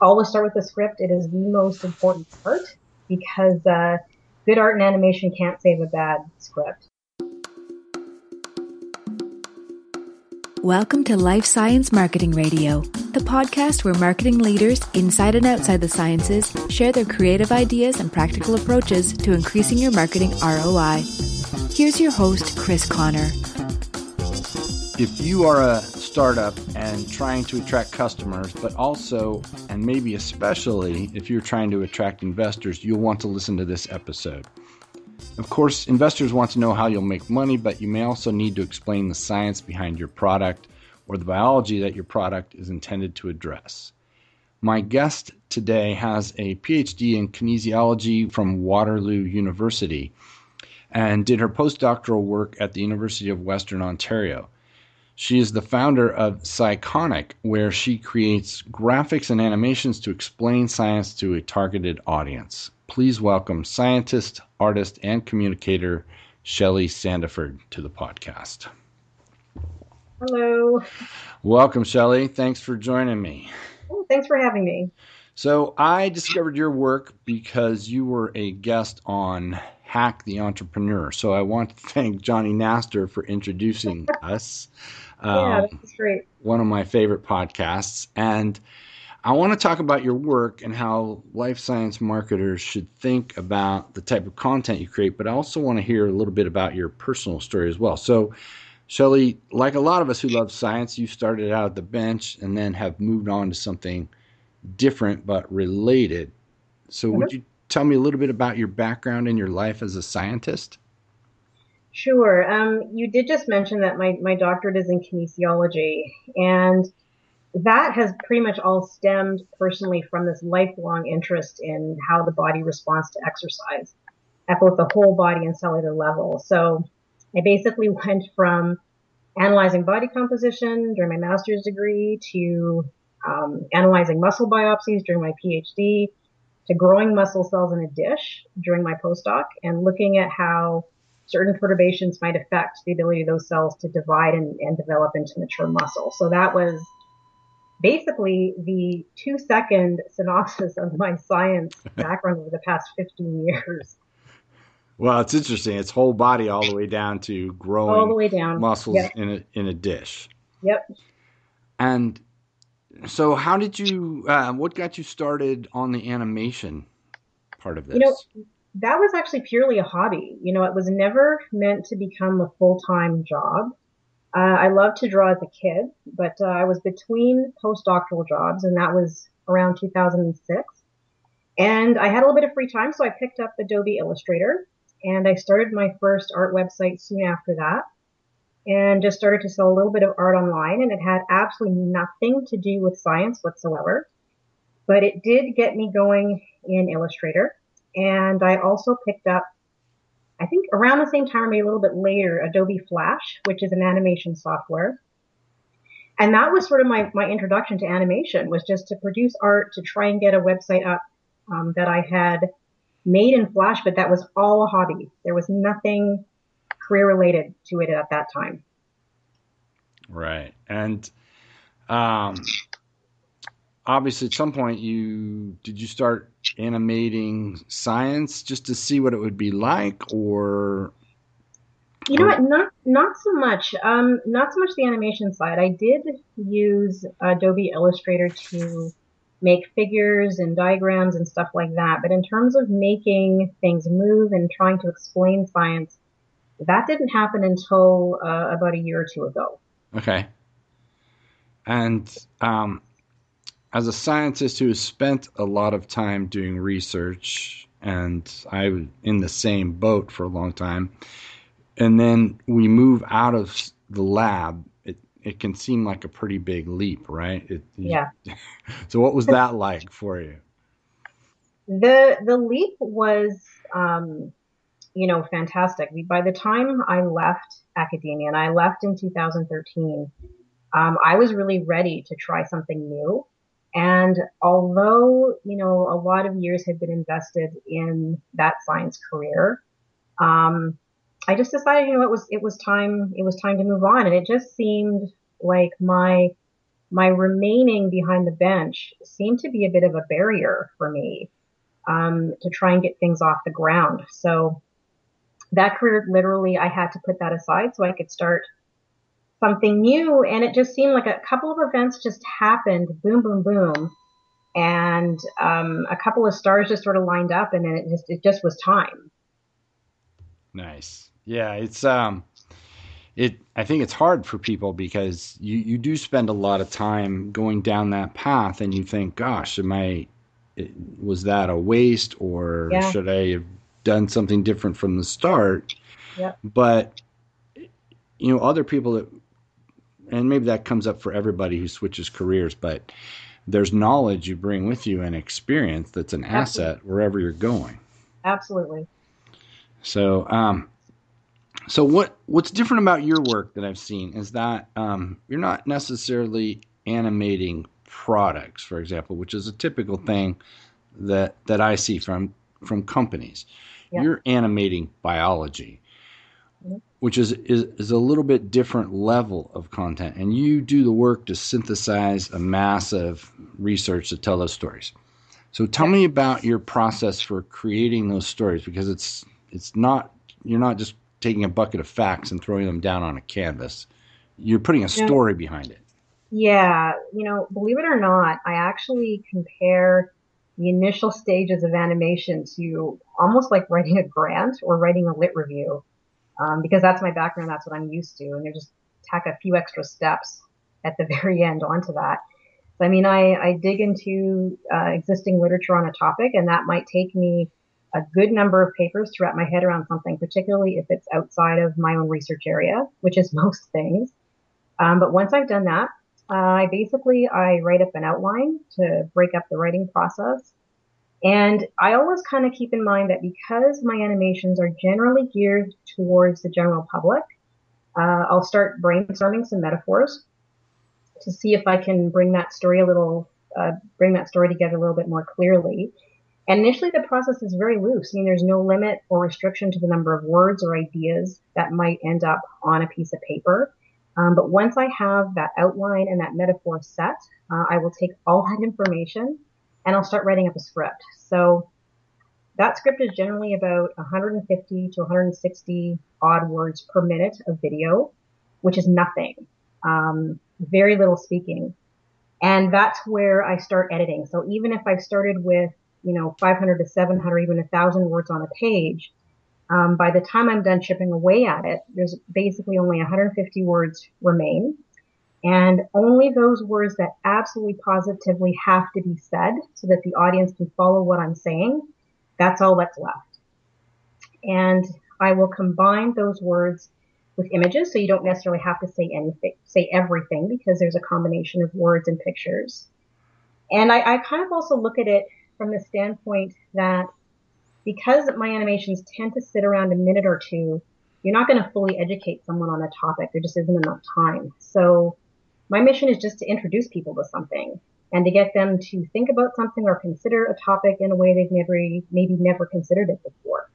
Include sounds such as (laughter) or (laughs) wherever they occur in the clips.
always start with the script. It is the most important part because uh, good art and animation can't save a bad script. Welcome to Life Science Marketing Radio, the podcast where marketing leaders inside and outside the sciences share their creative ideas and practical approaches to increasing your marketing ROI. Here's your host, Chris Connor. If you are a startup and trying to attract customers, but also, and maybe especially, if you're trying to attract investors, you'll want to listen to this episode. Of course, investors want to know how you'll make money, but you may also need to explain the science behind your product or the biology that your product is intended to address. My guest today has a PhD in kinesiology from Waterloo University and did her postdoctoral work at the University of Western Ontario. She is the founder of Sciconic, where she creates graphics and animations to explain science to a targeted audience. Please welcome scientist, artist, and communicator Shelley Sandiford to the podcast. Hello. Welcome, Shelley. Thanks for joining me. Oh, thanks for having me. So, I discovered your work because you were a guest on Hack the Entrepreneur. So, I want to thank Johnny Nastor for introducing (laughs) us. Um, yeah, that's great. One of my favorite podcasts. And I want to talk about your work and how life science marketers should think about the type of content you create, but I also want to hear a little bit about your personal story as well. So, Shelley, like a lot of us who love science, you started out at the bench and then have moved on to something different but related. So, mm-hmm. would you tell me a little bit about your background and your life as a scientist? Sure. Um, you did just mention that my, my doctorate is in kinesiology, and that has pretty much all stemmed personally from this lifelong interest in how the body responds to exercise at both the whole body and cellular level. So I basically (laughs) went from analyzing body composition during my master's degree to um, analyzing muscle biopsies during my PhD to growing muscle cells in a dish during my postdoc and looking at how certain perturbations might affect the ability of those cells to divide and, and develop into mature muscle. So that was basically the two second synopsis of my science (laughs) background over the past 15 years. Well, it's interesting. It's whole body all the way down to growing all the way down muscles yep. in a in a dish. Yep. And so, how did you? Uh, what got you started on the animation part of this? You know, that was actually purely a hobby. You know, it was never meant to become a full time job. Uh, I loved to draw as a kid, but uh, I was between postdoctoral jobs, and that was around 2006. And I had a little bit of free time, so I picked up Adobe Illustrator, and I started my first art website soon after that, and just started to sell a little bit of art online. And it had absolutely nothing to do with science whatsoever, but it did get me going in Illustrator. And I also picked up, I think around the same time, or maybe a little bit later, Adobe Flash, which is an animation software. And that was sort of my, my introduction to animation was just to produce art, to try and get a website up um, that I had made in Flash, but that was all a hobby. There was nothing career related to it at that time. Right. And um, obviously at some point you did you start animating science just to see what it would be like or? You know what? Not not so much. Um not so much the animation side. I did use adobe illustrator to make figures and diagrams and stuff like that. But in terms of making things move and trying to explain science that didn't happen until uh, about a year or two ago okay and um as a scientist who has spent a lot of time doing research, and I was in the same boat for a long time, and then we move out of the lab, it, it can seem like a pretty big leap, right? It, yeah. (laughs) so, what was that like for you? The the leap was, um, you know, fantastic. By the time I left academia, and I left in 2013, um, I was really ready to try something new. And although, you know, a lot of years had been invested in that science career, um, I just decided, you know, it was, it was time, it was time to move on. And it just seemed like my my remaining behind the bench seemed to be a bit of a barrier for me um, to try and get things off the ground. So that career, literally, I had to put that aside so I could start something new. And it just seemed like a couple of events just happened, boom, boom, boom, and um, a couple of stars just sort of lined up, and then it just it just was time. Nice. Yeah, it's um it I think it's hard for people because you you do spend a lot of time going down that path and you think, gosh, am I was that a waste or yeah. should I have done something different from the start? Yeah. But you know, other people that and maybe that comes up for everybody who switches careers, but there's knowledge you bring with you and experience that's an Absolutely. asset wherever you're going. Absolutely. So, um, so what what's different about your work that I've seen is that um, you're not necessarily animating products, for example, which is a typical thing that that I see from from companies. Yeah. You're animating biology, mm-hmm. which is, is is a little bit different level of content, and you do the work to synthesize a massive research to tell those stories. So tell me about your process for creating those stories because it's it's not you're not just taking a bucket of facts and throwing them down on a canvas. You're putting a story behind it. Yeah, you know, believe it or not, I actually compare the initial stages of animation to almost like writing a grant or writing a lit review, um, because that's my background. That's what I'm used to, and they just tack a few extra steps at the (laughs) very end onto that. So, I mean, I, I dig into uh, existing literature on a topic, and that might take me a good number of papers to wrap my head around something, particularly if it's outside of my own research area, which is (laughs) most things. Um, but once I've done that, I basically I write up an outline to break up the writing process. And I always kind of keep in mind that because my animations are generally geared towards the general public, uh, I'll start brainstorming some metaphors to see if I can bring that story a little, uh, bring that story together a little bit more clearly. And initially, the process is very loose. I mean, there's no limit or restriction to the number of words or ideas that might end up on a piece of paper. Um, but once I have that outline and that metaphor set, uh, I will take all (laughs) that information and I'll start writing up a script. So that script is generally about 150 to 160 odd words per minute of video, which is nothing. Um, very little speaking. And that's where I start editing. So even if I've started with you know, 500 to 700, even a thousand words on a page. Um, by the time I'm done chipping away at it, there's basically only 150 words remain. And only those words that absolutely positively have to be said so that the audience can follow what I'm saying, that's all that's left. And I will combine those words with images, so you don't necessarily have to say anything, say everything, because there's a combination of words and pictures. And I, I kind of also look at it from the standpoint that because my animations tend to sit around a minute or two, you're not going to fully educate someone on a topic. There just isn't enough time. So my mission is just to introduce people to something and to get them to think about something or consider a topic in a way they've never, maybe never considered it before.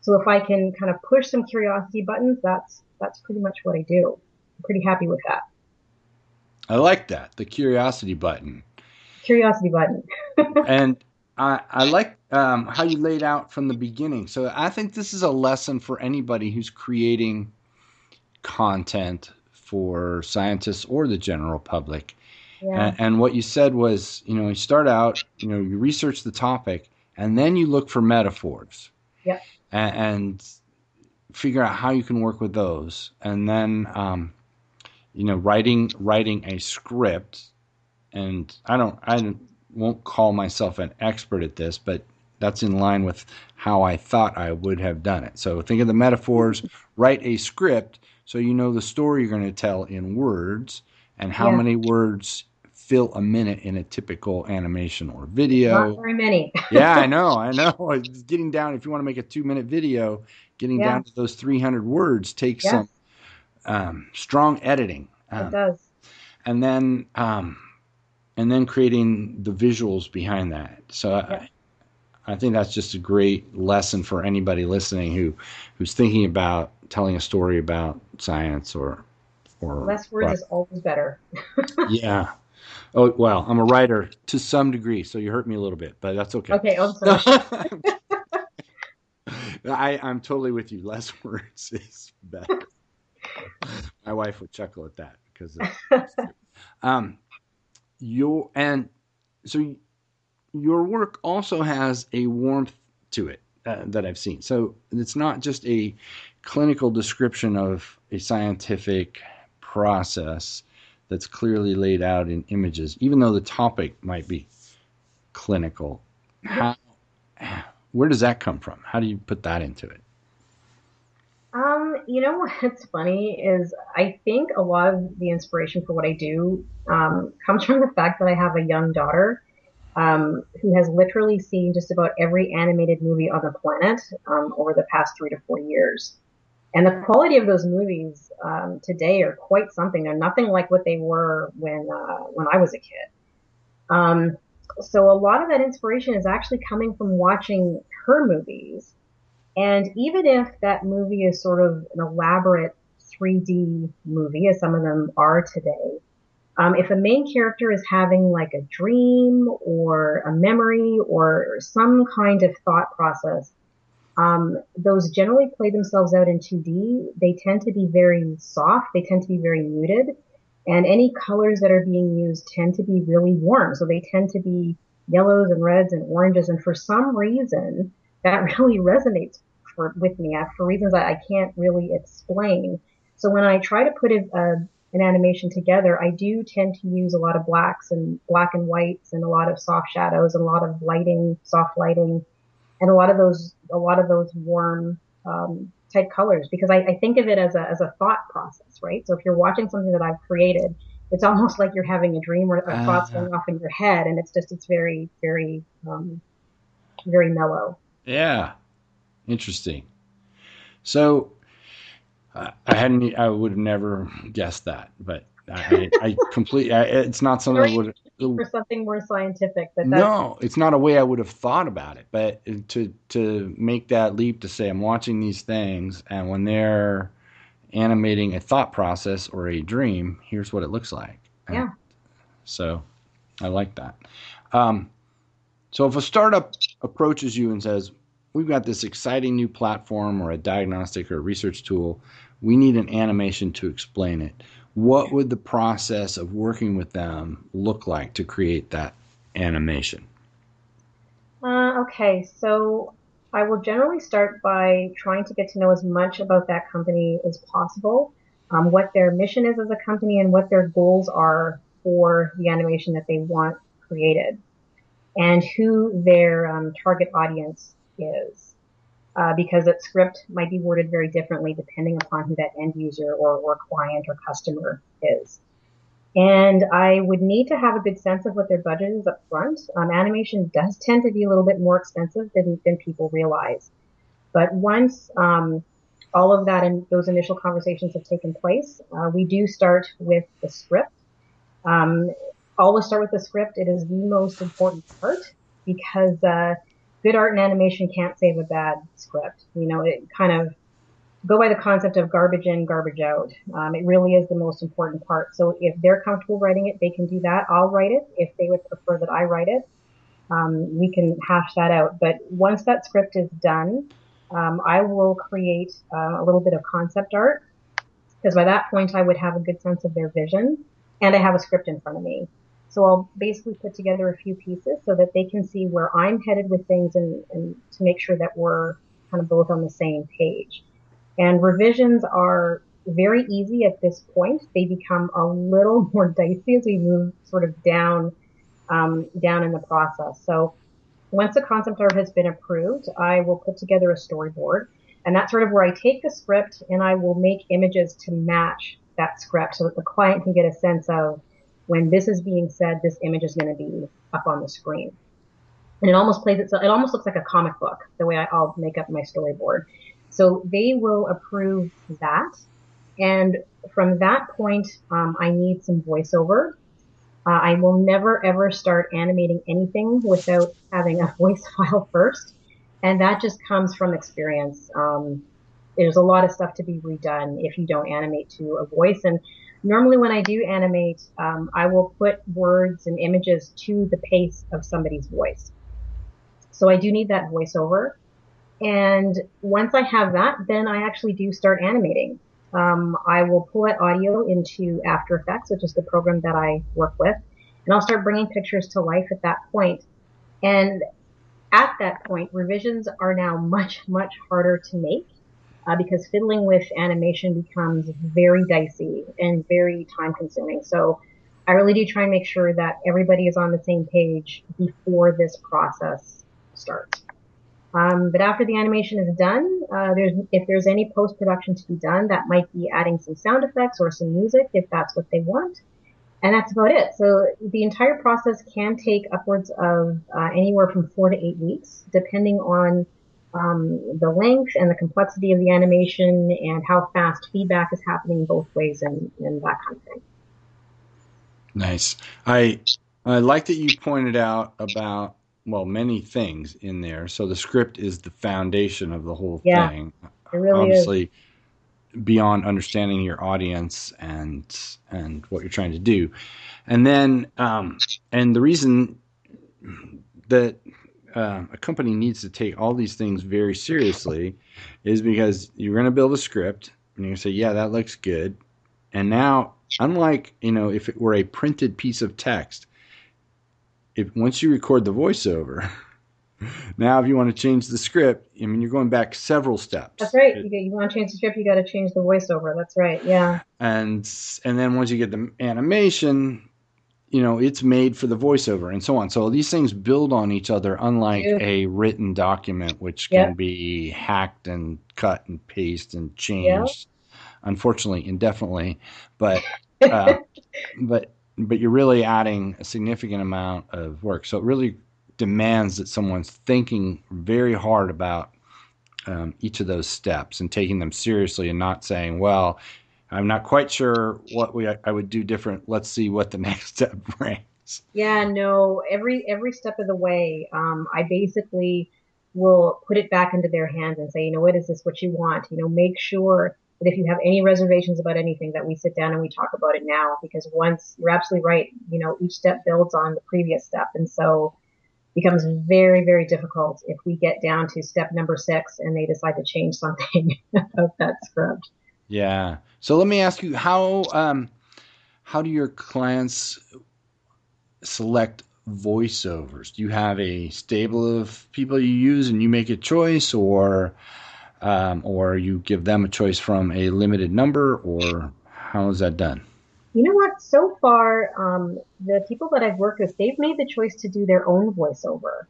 So if I can kind of push some curiosity buttons, that's, that's pretty much what I do. I'm pretty happy with that. I like that. The curiosity button. Curiosity button. (laughs) and I, I like um, how you laid out from the beginning. So I think this is a lesson for anybody who's creating content for scientists or the general public. Yeah. And, and, what you said was, you know, you start out, you know, you research the topic, and then you look for metaphors. Yeah. And, and figure out how you can work with those, and then, um, you know, writing writing a script. And I don't, I don't won't call myself an expert at this, but that's in line with how I thought I would have done it. So think of the metaphors, write a script so you know the story you're going to tell in words and how yeah. many words fill a minute in a typical animation or video. Not very many. (laughs) yeah, I know, I know. (laughs) It's getting down if you want to make a 2-minute video, getting yeah. down to those 300 words takes some um, strong editing. Um, it does. And then um, and then creating the visuals behind that. So. I, I think that's just a great lesson for anybody listening who who's thinking about telling a story about science or or less words is always better. (laughs) yeah. Oh well, I'm a writer to some degree, so you hurt me a little bit, but that's okay. Okay, I'm sorry. (laughs) I, I'm totally with you. Less (laughs) words is better. My wife would chuckle at that because um, your and so your work also has a warmth to it uh, that I've seen. So it's not just a clinical description of a scientific process that's clearly laid out in images, even though the topic might be clinical. How, where does that come from? How do you put that into it? You know what's (laughs) funny is I think a lot of the inspiration for what I do um, comes from the fact that I have a young daughter um, who has literally seen just about every animated movie on the planet um, over the past three to four years. And the quality of those movies um, today are quite something. They're nothing like what they were when uh, when I was a kid. Um, so a lot of that inspiration is actually coming from watching her movies. And even if that movie is sort of an elaborate 3D movie, as some of them are today, um, if a main character is having like a dream or a memory or some kind of thought process, um, those generally play themselves out in 2D. They tend to be very soft. They tend to be very muted. And any colors that are being used tend to be really warm. So they tend to be yellows and reds and oranges. And for some reason, that really resonates for, with me uh, for reasons I, I, can't really explain. So when I try to put a, a, an animation together, I do tend to use a lot of blacks and black and whites and a lot of soft shadows and a lot of lighting, soft lighting and a lot of those a lot of those warm um, type colors because I, I, think of it as a as a thought process, right? So if you're watching something that I've created, it's almost (laughs) like you're having a dream or, uh, thoughts going off in your head, and it's just it's very very um, very mellow. Yeah, interesting. So I hadn't I would have never guessed that, but I, I completely it's not something I would for something more scientific. But no, it's not a way I would have thought about it. But to to make that leap to say I'm watching these things, and when they're animating a thought process or a dream, here's what it looks like. Yeah. so, I like that. Um, so if a startup approaches you and says, "We've got this exciting new platform or a diagnostic or a research tool," we need an animation to explain it what would the process of working with them look like to create that animation? Uh, okay, so I will generally start by trying to get to know as much about that company as possible, um, what their mission is as a company, and what their goals are for the animation that they want created, and who their um, target audience is uh, because that script might be worded very differently depending upon who that end user or, or client or customer is. And I would need to have a good sense of what their budget is up front. Um, animation does tend to be a little bit more expensive than, than people realize. But once um, all of that and those initial conversations have taken place, uh, we do start with the script. Um, always start with the script. It is the most important part because uh, good art and animation can't save a bad script. You know, it kind of go by the concept of garbage in, garbage out. Um, it really is the most important part. So if they're comfortable writing it, they can do that. I'll write it. If they would prefer that I write it, um, we can hash that out. But once that script is done, um, I will create uh, a little bit of concept art because by that point I would have a good sense of their vision and I have a script in front of me. So I'll basically put together a few pieces so that they can see where I'm headed with things and, and to make sure that we're kind of both on the same page. And revisions are very easy at this point. They become a little (laughs) more dicey as we move sort of down, um, down in the process. So once the concept art has been approved, I will put together a storyboard. And that's sort of where I take the script and I will make images to match that script so that the client can get a sense of when this is being said, this image is going to be up on the screen. And it almost plays itself, it almost looks like a comic book, the way I, will make up my storyboard. So they will approve that. And from that point, um, I need some voiceover. Uh, I will never ever start animating anything without having a (laughs) voice file first. And that just comes from experience. Um, there's a lot of stuff to be redone if you don't animate to a voice. And normally when I do animate, um, I will put words and images to the pace of somebody's voice. So I do need that voiceover. And once I have that, then I actually do start animating. Um, I will pull that audio into After Effects, which is the program that I work with, and I'll start bringing pictures to life at that point. And at that point, revisions are now much, much harder to make uh, because fiddling with animation becomes very dicey and very time consuming. So I really do try and make sure that everybody is on the same page before this process starts. Um, but after the animation is done, uh, there's if there's any post production to be done, that might be adding some sound effects or some music if that's what they want, and that's about it. So the entire process can take upwards of uh, anywhere from four to eight weeks, depending on um, the length and the complexity of the animation and how fast feedback is happening both ways and, and that kind of thing. Nice. I I like that you pointed out about well many things in there. So the script is the foundation of the whole yeah, thing. It really Obviously, is. beyond understanding your audience and and what you're trying to do, and then um, and the reason that uh, a company needs to take all these things very seriously is because you're going to build a script and you're going to say, yeah, that looks good. And now, unlike, you know, if it were a printed piece of text, if once you record the voiceover, (laughs) now if you want to change the script, I mean, you're going back several steps. That's right. You, you want to change the script, you got to change the voiceover. That's right. Yeah. And and then once you get the animation, you know, it's made for the voiceover and so on. So these things build on each other, unlike Yeah. a written document, which Yeah. can be hacked and cut and paste and changed, unfortunately, indefinitely. But (laughs) uh, but but you're really adding a significant amount of work. So it really demands that someone's thinking very hard about um, each of those steps and taking them seriously and not saying, well, I'm not quite sure what we I would do different. Let's see what the (laughs) next step brings. Yeah, no, every every step of the way, um, I basically will put it back into their hands and say, you know, what is this what you want? You know, make sure that if you have any reservations about anything that we sit down and we talk about it now because once you're absolutely right, you know, each step builds on the previous step and so becomes very, very difficult if we get down to step number six and they decide to change something (laughs) about that script. Yeah. So let me ask you how um, how do your clients select voiceovers? Do you have a stable of people you use and you make a choice, or um, or you give them a choice from a limited number, or how is that done? You know what? So far, um, the people that I've worked with, they've made the choice to do their own voiceover.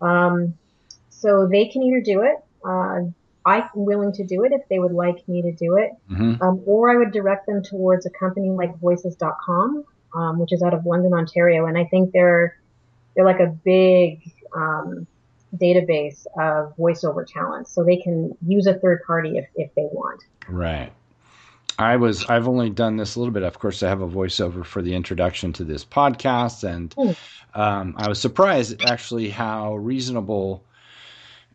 Um, so they can either do it. Uh, I'm willing to do it if they would like me to do it, hmm um, or I would direct them towards a company like Voices.com, um, which is out of London, Ontario, and I think they're they're like a big um, database of voiceover talent, so they can use a third party if if they want. Right. I was I've only done this a little bit. Of course, I have a voiceover for the introduction to this podcast, and Hmm. um, I was surprised actually how reasonable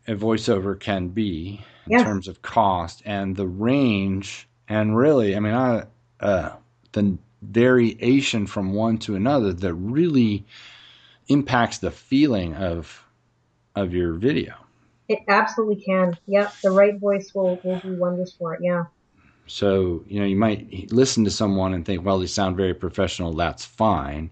a voiceover can be in terms of cost and the range. And really, I mean, I, uh, the variation from one to another that really impacts the feeling of of your video. It absolutely can. Yep, the right voice will will do wonders for it. Yeah. So, you know, you might listen to someone and think, well, they sound very professional, that's fine.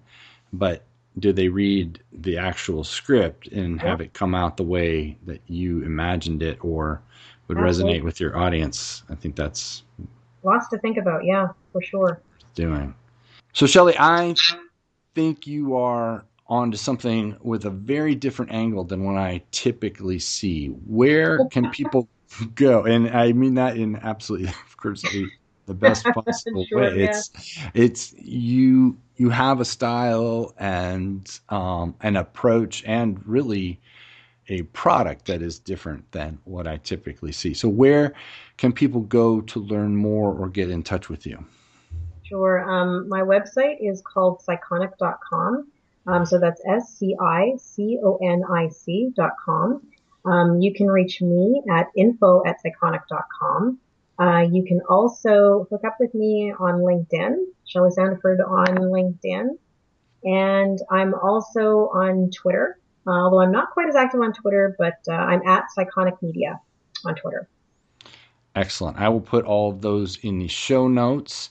But do they read the actual script and have it come out the way that you imagined it or would Absolutely. resonate with your audience? I think that's Lots to think about. Yeah, for sure. doing. So, Shelly. I think you are onto something with a very different angle than what I typically see. Where can (laughs) people go? And I mean that in absolutely, (laughs) of course, the, the best (laughs) possible Sure, way. yeah. It's it's you you have a style and um, an approach and really a product that is different than what I typically see. So, where can people go to learn more or get in touch with you? Sure. Um, my website is called sciconic.com. Um, so that's S C I C O N I C dot com. Um, you can reach me at info at sciconic.com. Uh, you can also hook up with me on LinkedIn, Shelly Sandiford on LinkedIn. And I'm also on Twitter, uh, although I'm not quite as active on Twitter, but uh, I'm at Sciconic Media on Twitter. Excellent. I will put all of those in the show notes.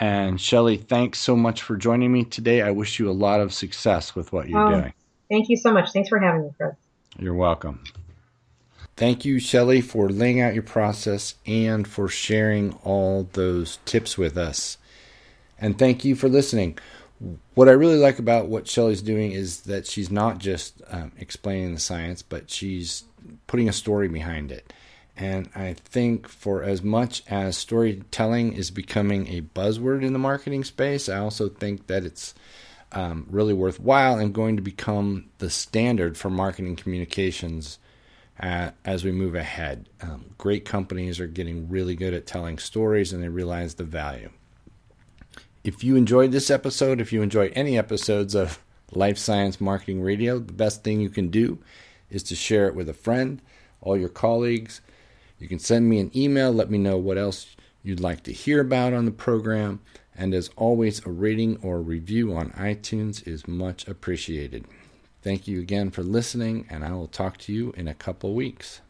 And Shelly, thanks so much for joining me today. I wish you a lot of success with what you're oh, doing. Thank you so much. Thanks for having me, Chris. You're welcome. Thank you, Shelly, for laying out your process and for sharing all those tips with us. And thank you for listening. What I really like about what Shelly's doing is that she's not just um, explaining the science, but she's putting a story behind it. And I think for as much as storytelling is becoming a buzzword in the marketing space, I also think that it's um, really worthwhile and going to become the standard for marketing communications uh, as we move ahead. Um, great companies are getting really good at telling stories and they realize the value. If you enjoyed this episode, if you enjoy any episodes of Life Science Marketing Radio, the best thing you can do is to share it with a friend, all your colleagues. You can send me an email, let me know what else you'd like to hear about on the program. And as always, a rating or a review on iTunes is much appreciated. Thank you again for listening, and I will talk to you in a couple weeks.